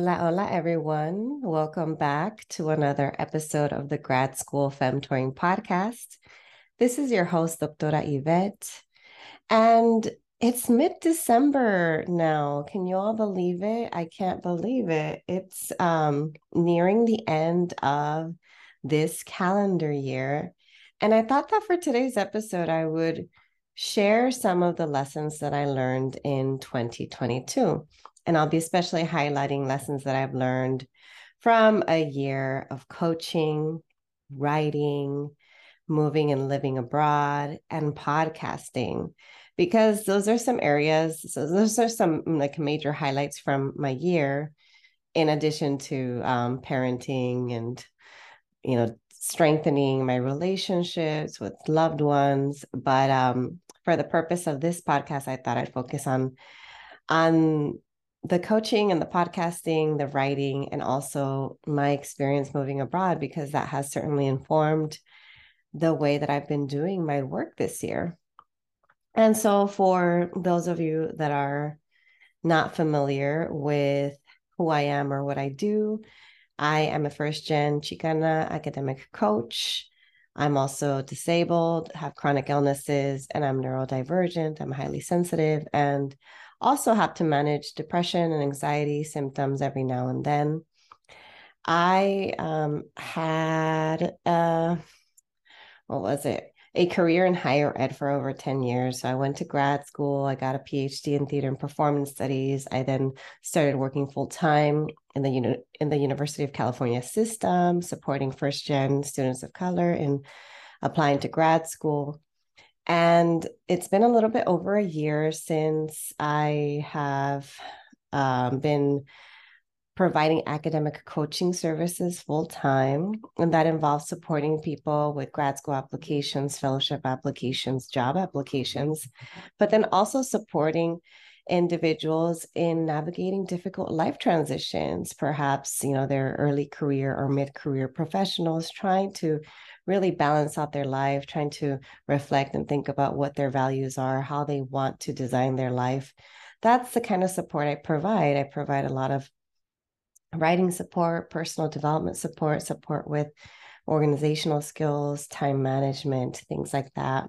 Hola, hola, everyone. Welcome back to another episode of the Grad School Femtoring podcast. This is your host, Doctora Yvette. And it's mid December now. Can you all believe it? I can't believe it. It's um, nearing the end of this calendar year. And I thought that for today's episode, I would share some of the lessons that I learned in 2022. And I'll be especially highlighting lessons that I've learned from a year of coaching, writing, moving and living abroad, and podcasting, because those are some areas. So, those are some like major highlights from my year, in addition to um, parenting and, you know, strengthening my relationships with loved ones. But um, for the purpose of this podcast, I thought I'd focus on on the coaching and the podcasting, the writing, and also my experience moving abroad because that has certainly informed the way that I've been doing my work this year. And so, for those of you that are not familiar with who I am or what I do, I am a first gen Chicana academic coach. I'm also disabled, have chronic illnesses, and I'm neurodivergent. I'm highly sensitive and also have to manage depression and anxiety symptoms every now and then. I um, had, uh, what was it? a career in higher ed for over 10 years. So I went to grad school, I got a PhD in theater and performance studies. I then started working full time in the uni- in the University of California system, supporting first gen students of color in applying to grad school. And it's been a little bit over a year since I have um, been providing academic coaching services full time. And that involves supporting people with grad school applications, fellowship applications, job applications, but then also supporting individuals in navigating difficult life transitions perhaps you know their early career or mid-career professionals trying to really balance out their life trying to reflect and think about what their values are how they want to design their life that's the kind of support i provide i provide a lot of writing support, personal development support, support with organizational skills, time management, things like that.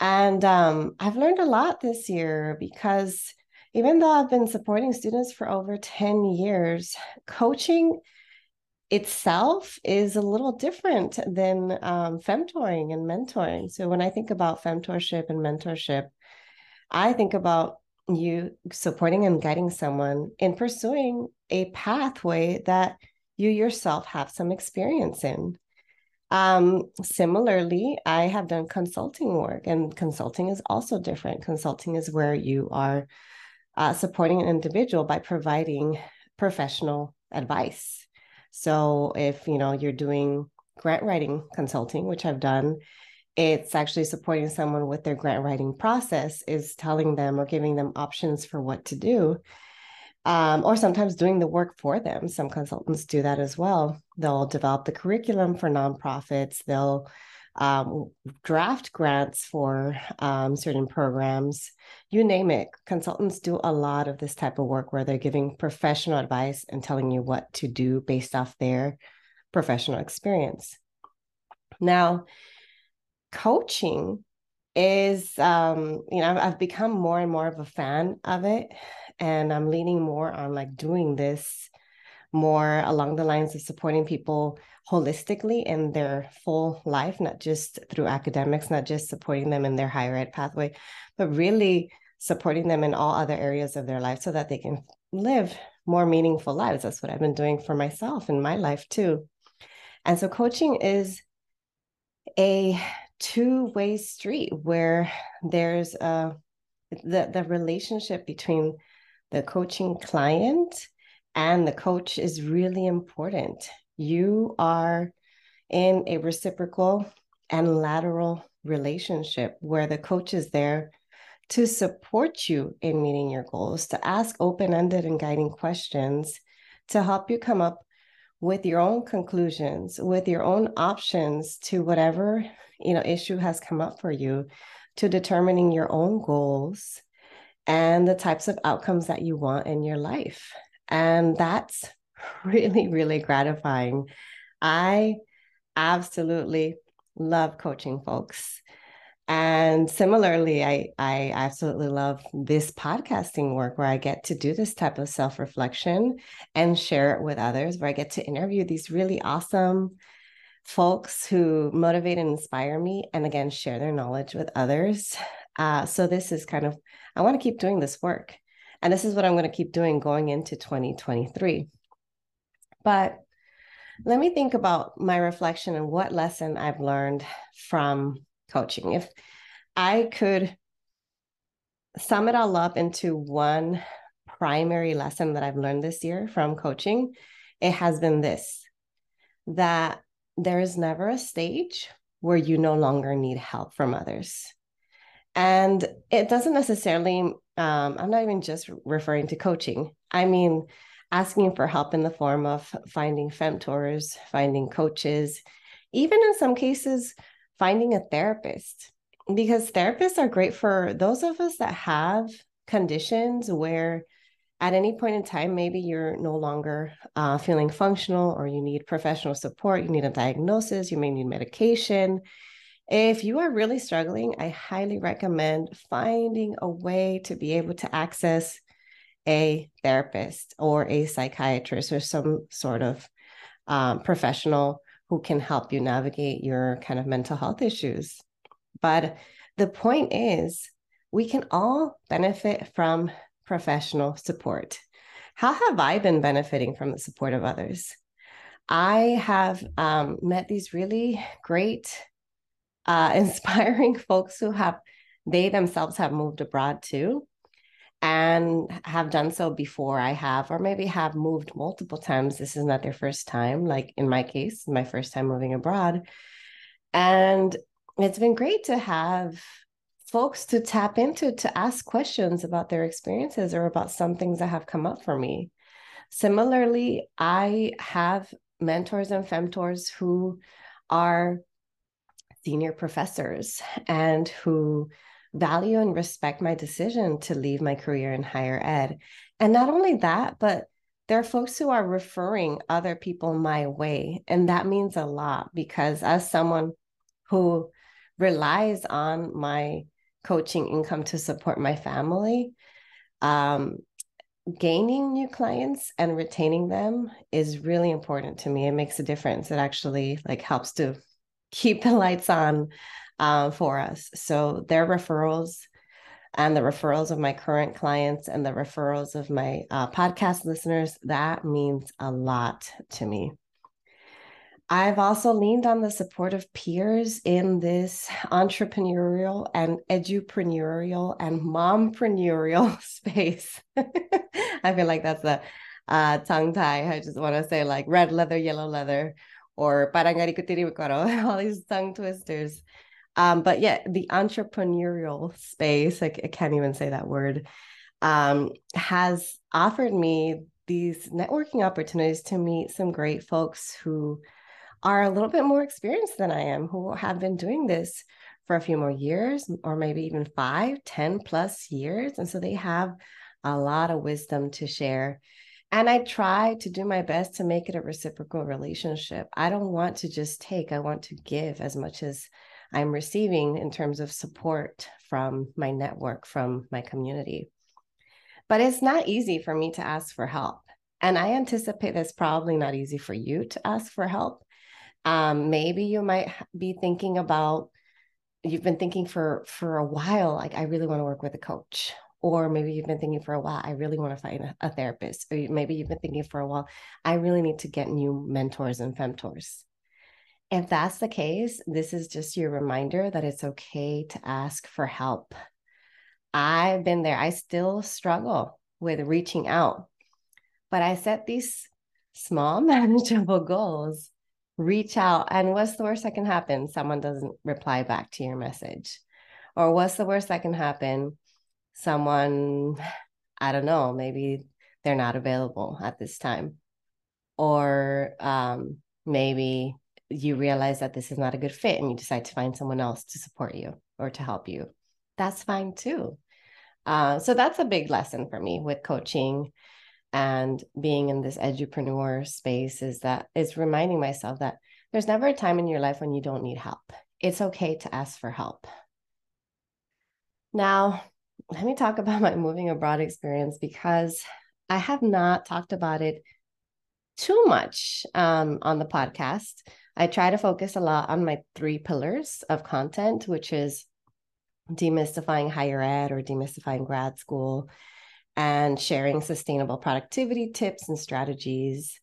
And um, I've learned a lot this year because even though I've been supporting students for over 10 years, coaching itself is a little different than um, femtoring and mentoring. So when I think about femtorship and mentorship, I think about you supporting and guiding someone in pursuing a pathway that you yourself have some experience in. Um, similarly, I have done consulting work, and consulting is also different. Consulting is where you are uh, supporting an individual by providing professional advice. So, if you know you're doing grant writing consulting, which I've done, it's actually supporting someone with their grant writing process is telling them or giving them options for what to do um, or sometimes doing the work for them. Some consultants do that as well. They'll develop the curriculum for nonprofits. They'll um, draft grants for um, certain programs. You name it. Consultants do a lot of this type of work where they're giving professional advice and telling you what to do based off their professional experience. Now coaching is um you know I've, become more and more of a fan of it and i'm leaning more on like doing this more along the lines of supporting people holistically in their full life not just through academics not just supporting them in their higher ed pathway but really supporting them in all other areas of their life so that they can live more meaningful lives that's what i've been doing for myself in my life too and so coaching is a two way street where there's a the the relationship between the coaching client and the coach is really important. You are in a reciprocal and lateral relationship where the coach is there to support you in meeting your goals, to ask open ended and guiding questions, to help you come up with your own conclusions, with your own options to whatever you know issue has come up for you, to determining your own goals and the types of outcomes that you want in your life. And that's really, really gratifying. I absolutely love coaching folks. And similarly, I, I absolutely love this podcasting work where I get to do this type of self reflection and share it with others, where I get to interview these really awesome folks who motivate and inspire me, and again, share their knowledge with others. Uh, so, this is kind of, I want to keep doing this work. And this is what I'm going to keep doing going into 2023. But let me think about my reflection and what lesson I've learned from coaching. If I could sum it all up into one primary lesson that I've learned this year from coaching, it has been this that there is never a stage where you no longer need help from others. And it doesn't necessarily, um, I'm not even just referring to coaching. I mean, asking for help in the form of finding femtors, finding coaches, even in some cases, finding a therapist. Because therapists are great for those of us that have conditions where at any point in time, maybe you're no longer uh, feeling functional or you need professional support, you need a diagnosis, you may need medication. If you are really struggling, I highly recommend finding a way to be able to access a therapist or a psychiatrist or some sort of um, professional who can help you navigate your kind of mental health issues. But the point is, we can all benefit from professional support. How have I been benefiting from the support of others? I have um, met these really great, uh, inspiring folks who have, they themselves have moved abroad too and have done so before I have, or maybe have moved multiple times. This is not their first time, like in my case, my first time moving abroad. And it's been great to have folks to tap into to ask questions about their experiences or about some things that have come up for me. Similarly, I have mentors and femtors who are senior professors and who value and respect my decision to leave my career in higher ed. And not only that, but there are folks who are referring other people my way. And that means a lot because as someone who relies on my coaching income to support my family, um, gaining new clients and retaining them is really important to me. It makes a difference. It actually like helps to keep the lights on uh, for us. So their referrals and the referrals of my current clients and the referrals of my uh, podcast listeners, that means a lot to me. I've also leaned on the support of peers in this entrepreneurial and edupreneurial and mompreneurial space. I feel like that's a uh, tongue tie. I just want to say like red leather, yellow leather, or all these tongue twisters. Um, but yeah, the entrepreneurial space, like I can't even say that word, um, has offered me these networking opportunities to meet some great folks who are a little bit more experienced than I am, who have been doing this for a few more years, or maybe even five, ten plus years. And so they have a lot of wisdom to share. And I try to do my best to make it a reciprocal relationship. I don't want to just take, I want to give as much as I'm receiving in terms of support from my network, from my community. But it's not easy for me to ask for help. And I anticipate it's probably not easy for you to ask for help. Um, maybe you might be thinking about, you've been thinking for for a while, like I really want to work with a coach. Or maybe you've been thinking for a while, I really want to find a, a therapist. Or maybe you've been thinking for a while, I really need to get new mentors and femtors. If that's the case, this is just your reminder that it's okay to ask for help. I've been there. I still struggle with reaching out, but I set these small, manageable goals. Reach out, and what's the worst that can happen? Someone doesn't reply back to your message. Or what's the worst that can happen? Someone, I don't know, maybe they're not available at this time. Or um, maybe you realize that this is not a good fit and you decide to find someone else to support you or to help you. That's fine too. Uh, so that's a big lesson for me with coaching and being in this edupreneur space is that it's reminding myself that there's never a time in your life when you don't need help. It's okay to ask for help. Now, let me talk about my moving abroad experience because I have not talked about it too much um, on the podcast. I try to focus a lot on my three pillars of content, which is demystifying higher ed or demystifying grad school and sharing sustainable productivity tips and strategies,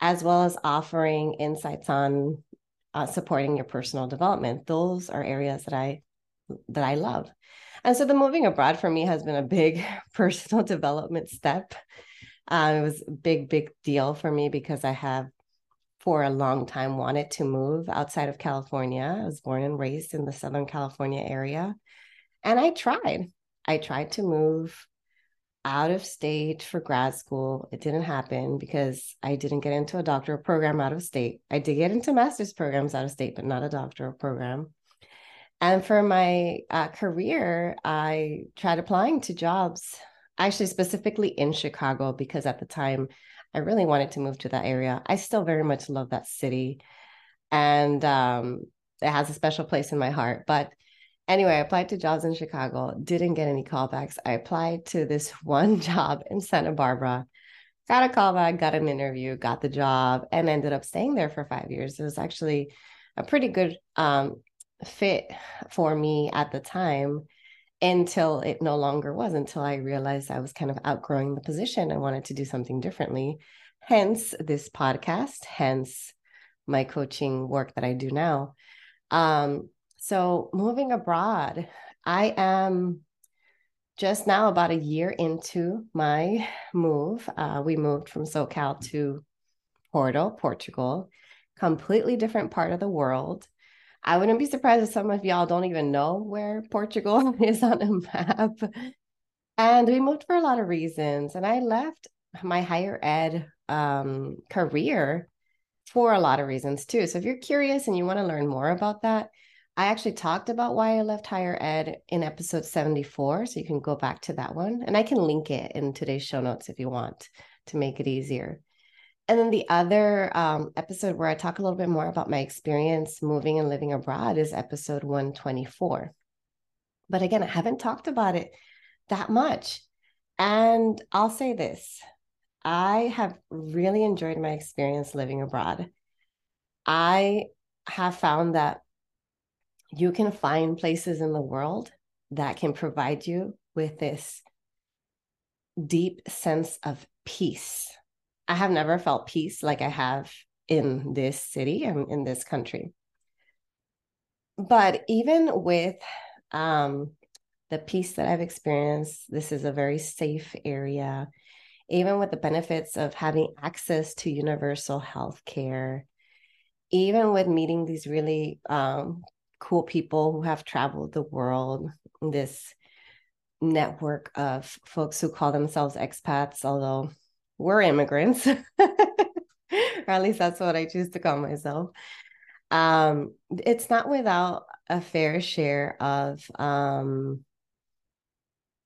as well as offering insights on uh, supporting your personal development. Those are areas that I that I love. And so the moving abroad for me has been a big personal development step. Uh, it was a big, big deal for me because I have for a long time wanted to move outside of California. I was born and raised in the Southern California area. And I tried. I tried to move out of state for grad school. It didn't happen because I didn't get into a doctoral program out of state. I did get into master's programs out of state, but not a doctoral program. And for my uh, career, I tried applying to jobs, actually, specifically in Chicago, because at the time I really wanted to move to that area. I still very much love that city. And um, it has a special place in my heart. But anyway, I applied to jobs in Chicago, didn't get any callbacks. I applied to this one job in Santa Barbara, got a callback, got an interview, got the job, and ended up staying there for five years. It was actually a pretty good um, fit for me at the time until it no longer was until i realized i was kind of outgrowing the position and wanted to do something differently. Hence this podcast hence my coaching work that i do now. Um, so moving abroad i am just now about a year into my move. Uh, we moved from socal to porto portugal completely different part of the world I wouldn't be surprised if some of y'all don't even know where Portugal is on a map. And we moved for a lot of reasons. And I left my higher ed um, career for a lot of reasons too. So if you're curious and you want to learn more about that, I actually talked about why I left higher ed in episode 74. So you can go back to that one. And I can link it in today's show notes if you want to make it easier. And then the other um, episode where I talk a little bit more about my experience moving and living abroad is episode 124. But again, I haven't talked about it that much. And I'll say this I have really enjoyed my experience living abroad. I have found that you can find places in the world that can provide you with this deep sense of peace I have never felt peace like I have in this city and in this country. But even with um, the peace that I've experienced, this is a very safe area. Even with the benefits of having access to universal health care, even with meeting these really um, cool people who have traveled the world, this network of folks who call themselves expats, although we're immigrants, or at least that's what I choose to call myself. Um, it's not without a fair share of um,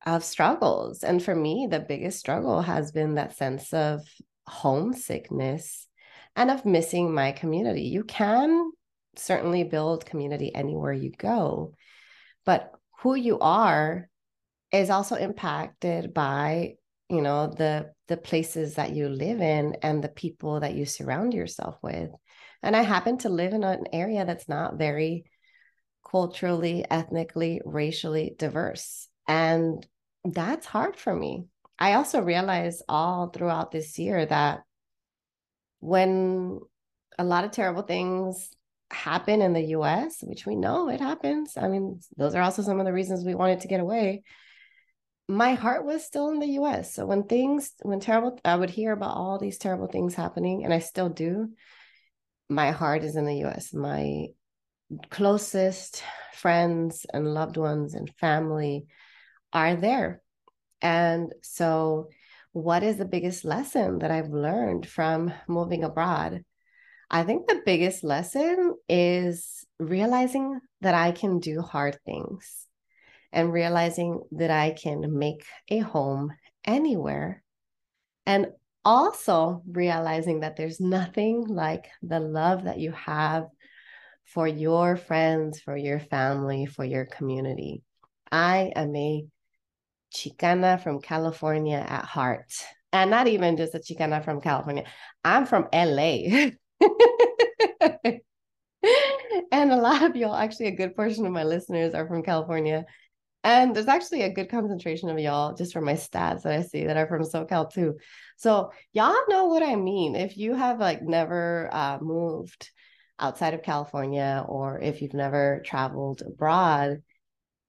of struggles, and for me, the biggest struggle has been that sense of homesickness and of missing my community. You can certainly build community anywhere you go, but who you are is also impacted by you know the the places that you live in and the people that you surround yourself with and i happen to live in an area that's not very culturally ethnically racially diverse and that's hard for me i also realized all throughout this year that when a lot of terrible things happen in the US, which we know it happens. I mean, those are also some of the reasons we wanted to get away my heart was still in the US. So when things, when terrible, I would hear about all these terrible things happening, and I still do. My heart is in the US. My closest friends and loved ones and family are there. And so, what is the biggest lesson that I've learned from moving abroad? I think the biggest lesson is realizing that I can do hard things and realizing that I can make a home anywhere. And also realizing that there's nothing like the love that you have for your friends, for your family, for your community. I am a Chicana from California at heart. And not even just a Chicana from California. I'm from LA. and a lot of y'all, actually, a good portion of my listeners are from California. And there's actually a good concentration of y'all, just from my stats that I see, that are from SoCal too. So y'all know what I mean. If you have like never uh, moved outside of California, or if you've never traveled abroad,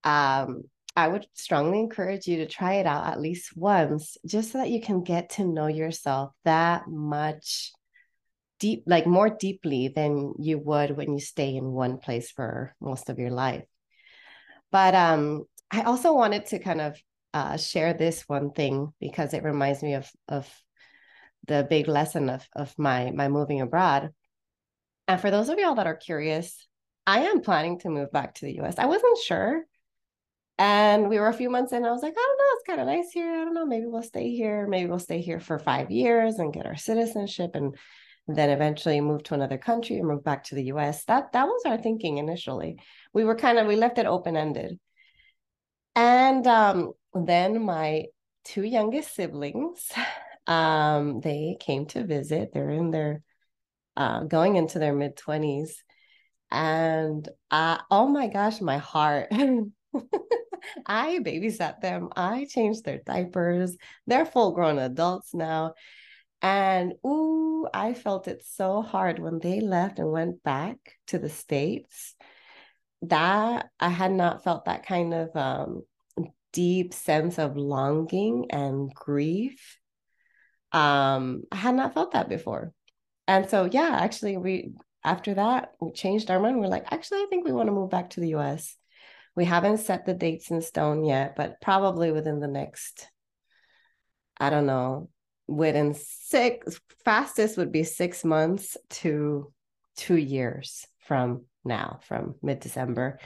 um, I would strongly encourage you to try it out at least once, just so that you can get to know yourself that much deep, like more deeply than you would when you stay in one place for most of your life. But um, I also wanted to kind of uh, share this one thing because it reminds me of of the big lesson of of my my moving abroad. And for those of y'all that are curious, I am planning to move back to the US. I wasn't sure and we were a few months in. I was like, I don't know, it's kind of nice here. I don't know, maybe we'll stay here. Maybe we'll stay here for five years and get our citizenship and then eventually move to another country and move back to the US. That that was our thinking initially. We were kind of we left it open-ended. And um, then my two youngest siblings, um, they came to visit. They're in their uh, going into their mid 20s. And oh my gosh, my heart. I babysat them. I changed their diapers. They're full grown adults now. And ooh, I felt it so hard when they left and went back to the States. That I had not felt that kind of um, deep sense of longing and grief. Um, I had not felt that before. And so, yeah, actually, we after that, we changed our mind. We're like, actually, I think we want to move back to the US. We haven't set the dates in stone yet, but probably within the next, I don't know, within six, fastest would be six months to two years from now, from mid December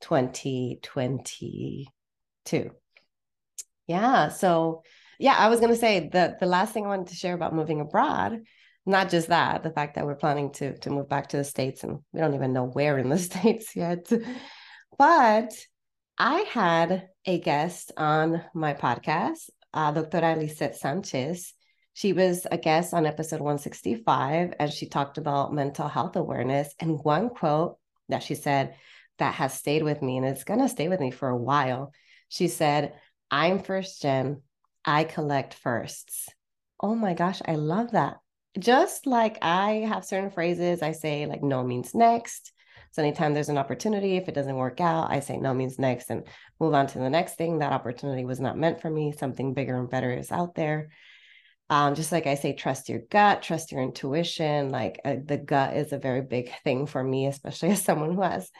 2022. Yeah. So, yeah, I was going to say the, the last thing I wanted to share about moving abroad not just that the fact that we're planning to to move back to the states and we don't even know where in the states yet but I had a guest on my podcast, uh, Doctora Lisette Sanchez. She was a guest on episode 165, and she talked about mental health awareness. And one quote that she said that has stayed with me, and it's going to stay with me for a while. She said, I'm first gen, I collect firsts. Oh my gosh, I love that. Just like I have certain phrases, I say, like, no means next. So anytime there's an opportunity, if it doesn't work out, I say no means next and move on to the next thing. That opportunity was not meant for me. Something bigger and better is out there. Um, just like I say, trust your gut, trust your intuition. Like uh, the gut is a very big thing for me, especially as someone who has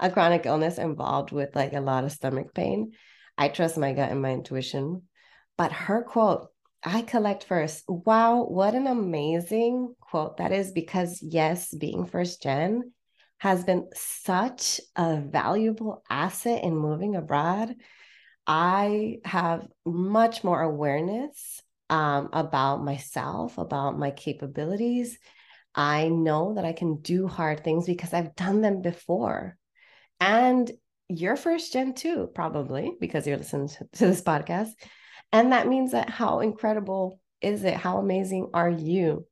a chronic illness involved with like a lot of stomach pain. I trust my gut and my intuition. But her quote, I collect first. Wow, what an amazing quote that is because, yes, being first gen, has been such a valuable asset in moving abroad. I have much more awareness um, about myself, about my capabilities. I know that I can do hard things because I've done them before. And you're first gen too, probably because you're listening to this podcast. And that means that how incredible is it? How amazing are you?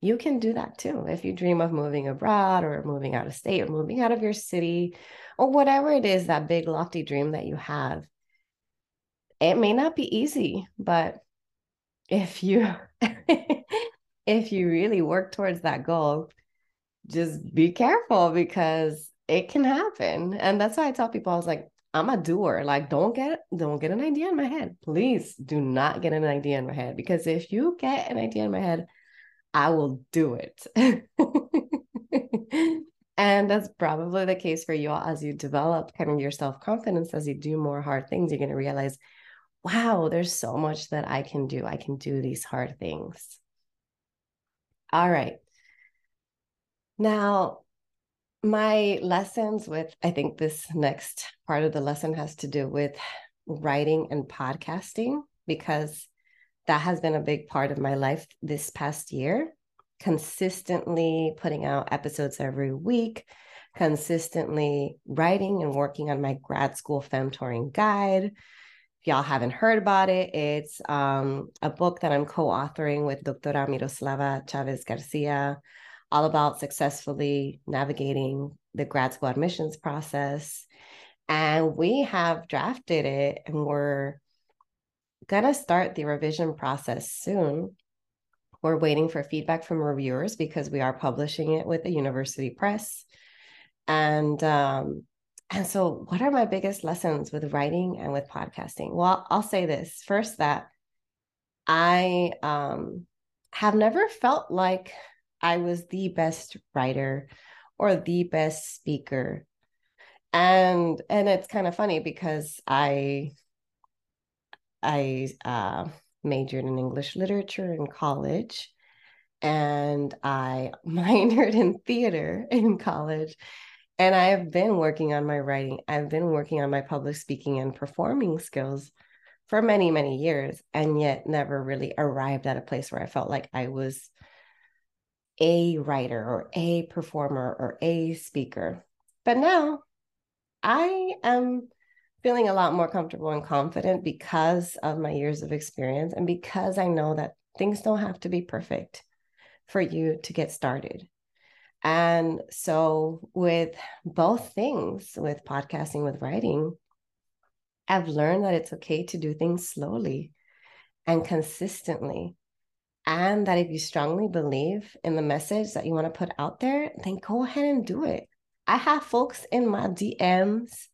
you can do that too. If you dream of moving abroad or moving out of state or moving out of your city or whatever it is, that big lofty dream that you have, it may not be easy, but if you if you really work towards that goal, just be careful because it can happen. And that's why I tell people I was like, I'm a doer. Like, don't get don't get an idea in my head. Please do not get an idea in my head because if you get an idea in my head, I will do it. and that's probably the case for you all as you develop kind of your self confidence, as you do more hard things, you're going to realize, wow, there's so much that I can do. I can do these hard things. All right. Now, my lessons with, I think this next part of the lesson has to do with writing and podcasting because that has been a big part of my life this past year. Consistently putting out episodes every week, consistently writing and working on my grad school femtoring guide. If y'all haven't heard about it, it's um, a book that I'm co authoring with Doctora Miroslava Chavez Garcia, all about successfully navigating the grad school admissions process. And we have drafted it and we're gonna start the revision process soon. We're waiting for feedback from reviewers because we are publishing it with the university press. And um, and so what are my biggest lessons with writing and with podcasting? Well, I'll say this first that I um, have never felt like I was the best writer or the best speaker. And and it's kind of funny because I I uh, majored in English literature in college and I minored in theater in college. And I have been working on my writing. I've been working on my public speaking and performing skills for many, many years, and yet never really arrived at a place where I felt like I was a writer or a performer or a speaker. But now I am feeling a lot more comfortable and confident because of my years of experience and because I know that things don't have to be perfect for you to get started. And so, with both things, with podcasting, with writing, I've learned that it's okay to do things slowly and consistently. And that if you strongly believe in the message that you want to put out there, then go ahead and do it. I have folks in my DMs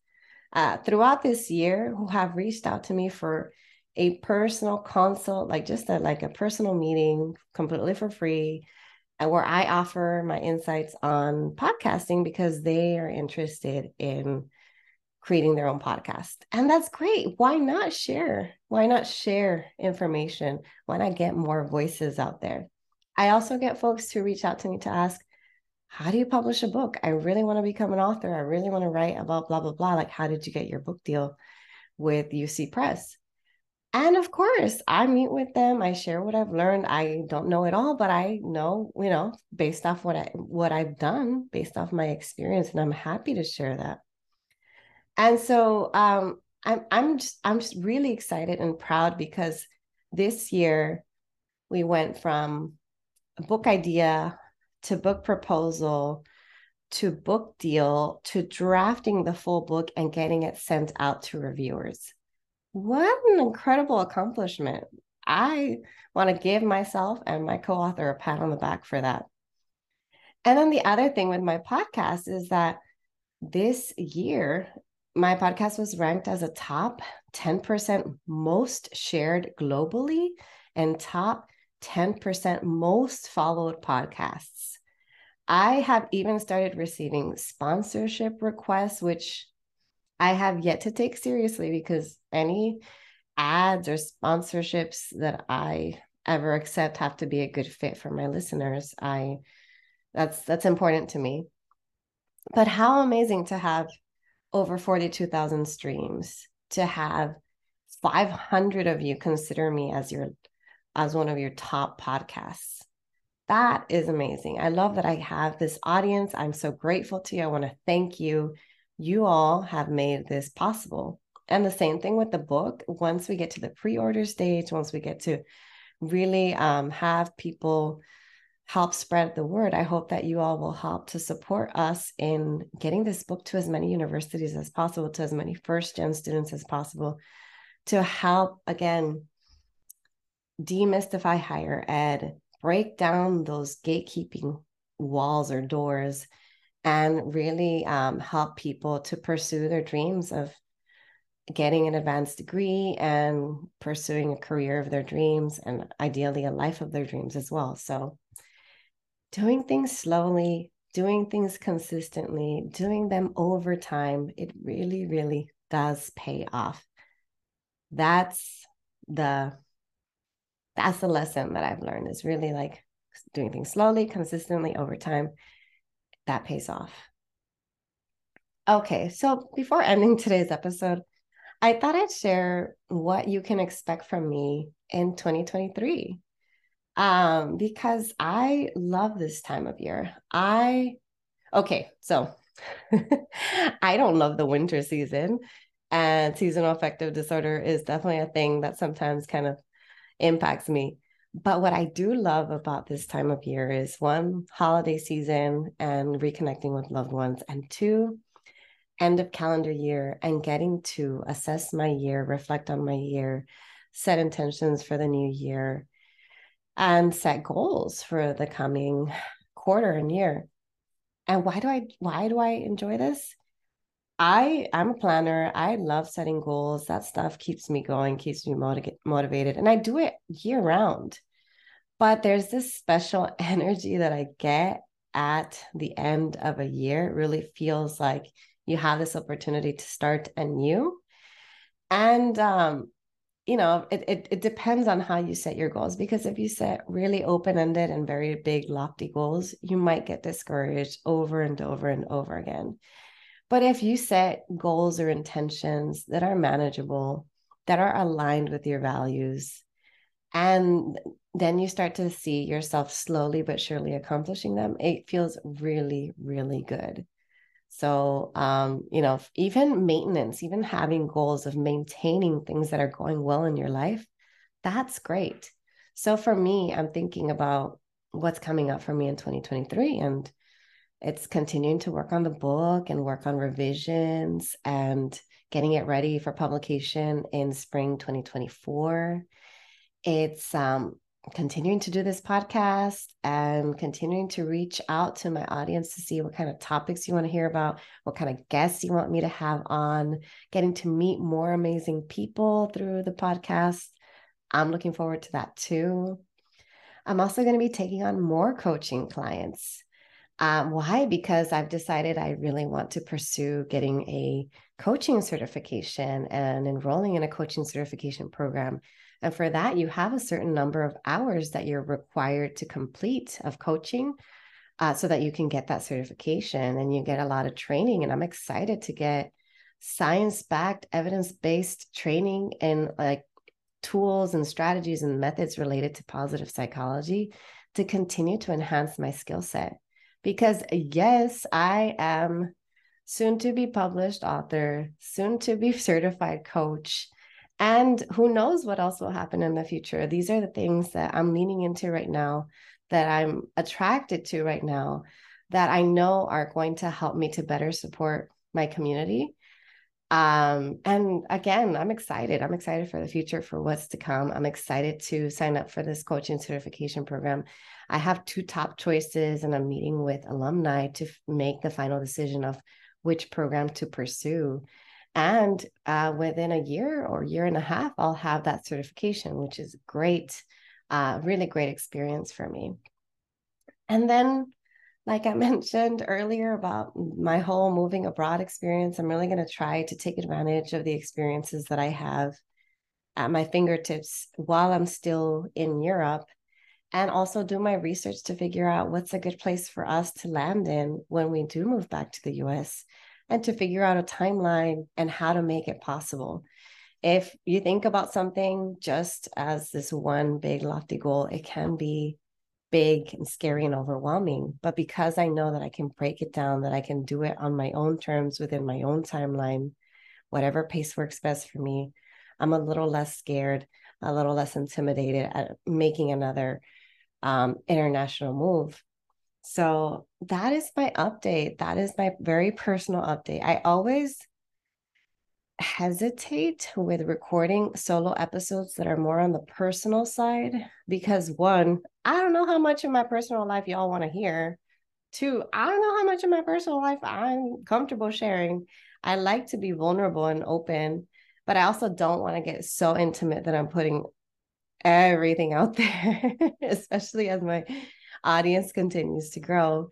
uh, throughout this year who have reached out to me for a personal consult, like just a, like a personal meeting completely for free, Uh, where I offer my insights on podcasting because they are interested in creating their own podcast. And that's great. Why not share? Why not share information? Why not get more voices out there? I also get folks who reach out to me to ask, how do you publish a book? I really want to become an author. I really want to write about blah, blah, blah. Like, how did you get your book deal with UC Press? And of course, I meet with them. I share what I've learned. I don't know it all, but I know, you know, based off what I what I've done, based off my experience, and I'm happy to share that. And so um, I'm I'm just I'm just really excited and proud because this year we went from book idea to book proposal to book deal to drafting the full book and getting it sent out to reviewers. What an incredible accomplishment. I want to give myself and my co author a pat on the back for that. And then the other thing with my podcast is that this year, my podcast was ranked as a top 10% most shared globally and top 10% most followed podcasts. I have even started receiving sponsorship requests, which I have yet to take seriously because any ads or sponsorships that I ever accept have to be a good fit for my listeners. I that's that's important to me. But how amazing to have over 42,000 streams, to have 500 of you consider me as your as one of your top podcasts. That is amazing. I love that I have this audience. I'm so grateful to you. I want to thank you. You all have made this possible. And the same thing with the book. Once we get to the pre order stage, once we get to really um, have people help spread the word, I hope that you all will help to support us in getting this book to as many universities as possible, to as many first gen students as possible, to help, again, demystify higher ed, break down those gatekeeping walls or doors and really um, help people to pursue their dreams of getting an advanced degree and pursuing a career of their dreams and ideally a life of their dreams as well. So, doing things slowly, doing things consistently, doing them over time, it really, really does pay off. That's the that's the lesson that I've learned is really like doing things slowly, consistently over time. That pays off. Okay, so before ending today's episode, I thought I'd share what you can expect from me in 2023. Um, because I love this time of year. I, okay, so I don't love the winter season, and seasonal affective disorder is definitely a thing that sometimes kind of impacts me. But what I do love about this time of year is one, holiday season and reconnecting with loved ones, and two, end of calendar year and getting to assess my year, reflect on my year, set intentions for the new year, and set goals for the coming quarter and year. And why do I why do I enjoy this? I I'm a planner. I love setting goals. That stuff keeps me going, keeps me motiv- motivated, and I do it year round. But there's this special energy that I get at the end of a year. It really feels like you have this opportunity to start anew and um, you know it, it, it depends on how you set your goals because if you set really open-ended and very big lofty goals you might get discouraged over and over and over again but if you set goals or intentions that are manageable that are aligned with your values and then you start to see yourself slowly but surely accomplishing them it feels really really good so, um, you know, even maintenance, even having goals of maintaining things that are going well in your life, that's great. So, for me, I'm thinking about what's coming up for me in 2023 and it's continuing to work on the book and work on revisions and getting it ready for publication in spring 2024 it's um, continuing to do this podcast and continuing to reach out to my audience to see what kind of topics you want to hear about, what kind of guests you want me to have on, getting to meet more amazing people through the podcast. I'm looking forward to that too. I'm also going to be taking on more coaching clients. Um, why? Because I've decided I really want to pursue getting a coaching certification and enrolling in a coaching certification program and for that, you have a certain number of hours that you're required to complete of coaching uh, so that you can get that certification and you get a lot of training. And I'm excited to get science backed, evidence based training and like tools and strategies and methods related to positive psychology to continue to enhance my skill set. Because, yes, I am soon to be published author, soon to be certified coach and who knows what else will happen in the future. These are the things that I'm leaning into right now, that I'm attracted to right now, that I know are going to help me to better support my community. Um, and again, I'm excited. I'm excited for the future, for what's to come. I'm excited to sign up for this coaching certification program. I have two top choices, and I'm meeting with alumni to make the final decision of which program to pursue. And uh, within a year or year and a half, I'll have that certification, which is great, uh, really great experience for me. And then, like I mentioned earlier about my whole moving abroad experience, I'm really going to try to take advantage of the experiences that I have at my fingertips while I'm still in Europe and also do my research to figure out what's a good place for us to land in when we do move back to the US and to figure out a timeline and how to make it possible. If you think about something just as this one big lofty goal, it can be big and scary and overwhelming. But because I know that I can break it down, that I can do it on my own terms within my own timeline, whatever pace works best for me, I'm a little less scared, a little less intimidated at making another um, international move. So that is my update. That is my very personal update. I always hesitate with recording solo episodes that are more on the personal side because one, I don't know how much of my personal life y'all want to hear. Two, I don't know how much of my personal life I'm comfortable sharing. I like to be vulnerable and open but I also don't want to get so intimate that I'm putting everything out there, especially as my audience continues to grow.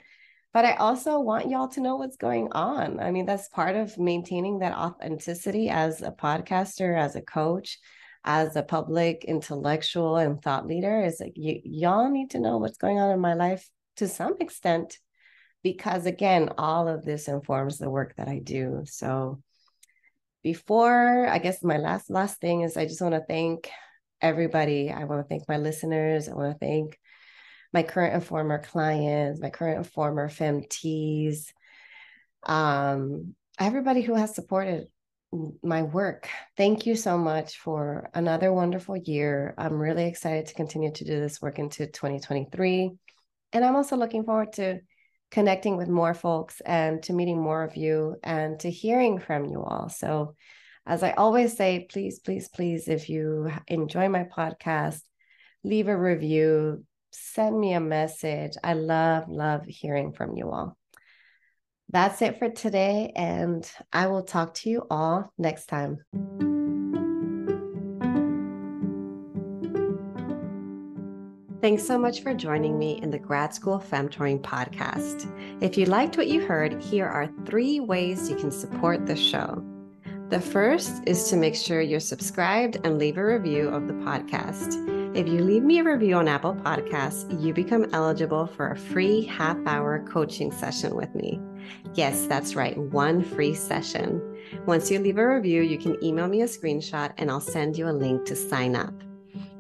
But I also want y'all to know what's going on. I mean, that's part of maintaining that authenticity as a podcaster, as a coach, as a public intellectual and thought leader is like y- y'all need to know what's going on in my life to some extent because again all of this informs the work that i do so before i guess my last last thing is i just want to thank everybody i want to thank my listeners i want to thank my current and former clients my current and former femtees um everybody who has supported my work. Thank you so much for another wonderful year. I'm really excited to continue to do this work into 2023. And I'm also looking forward to connecting with more folks and to meeting more of you and to hearing from you all. So, as I always say, please, please, please, if you enjoy my podcast, leave a review, send me a message. I love, love hearing from you all. That's it for today, and I will talk to you all next time. Thanks so much for joining me in the Grad School Femtoring podcast. If you liked what you heard, here are three ways you can support the show. The first is to make sure you're subscribed and leave a review of the podcast. If you leave me a review on Apple Podcasts, you become eligible for a free half hour coaching session with me. Yes, that's right, one free session. Once you leave a review, you can email me a screenshot and I'll send you a link to sign up.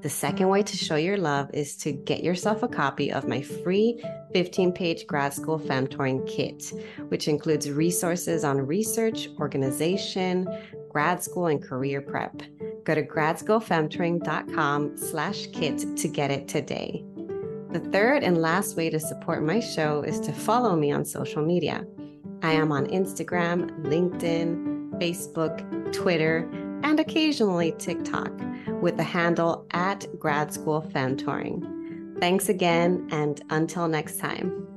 The second way to show your love is to get yourself a copy of my free 15 page grad school femtoring kit, which includes resources on research, organization, grad school, and career prep. Go to gradschoolfemtoring.com slash kit to get it today. The third and last way to support my show is to follow me on social media. I am on Instagram, LinkedIn, Facebook, Twitter, and occasionally TikTok with the handle at Grad School Femtoring. Thanks again, and until next time.